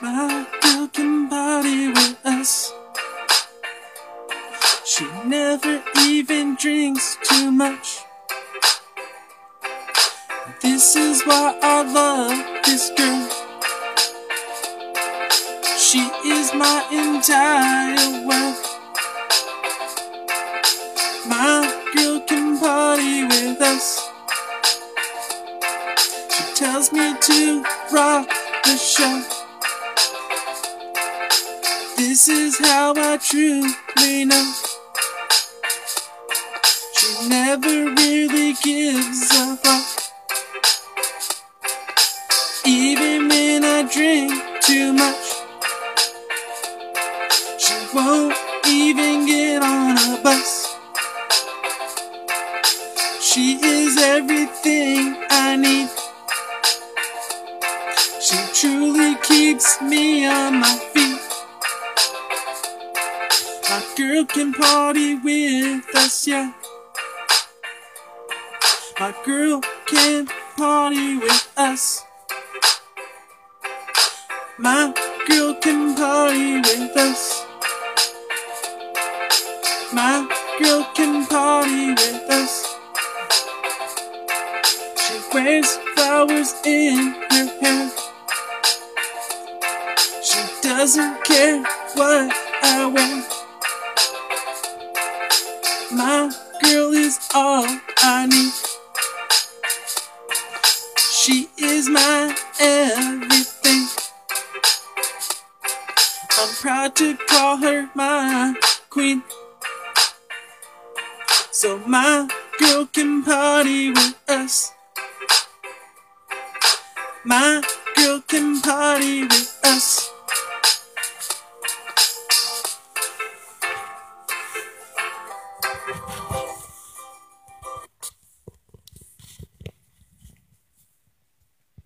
my broken body with us. She never even drinks too much. This is why I love this girl. She is my entire world. My girl can party with us. She tells me to rock the show. This is how I truly know. She never really gives a fuck. Even when I drink too much, she won't even get on a bus. She is everything I need. She truly keeps me on my feet. My girl can party with us, yeah. My girl can party with us. My girl can party with us. My girl can party with us. She wears flowers in her hair. She doesn't care what I wear. My girl is all I need. She is my everything. I'm proud to call her my queen. So my girl can party with us. My girl can party with us.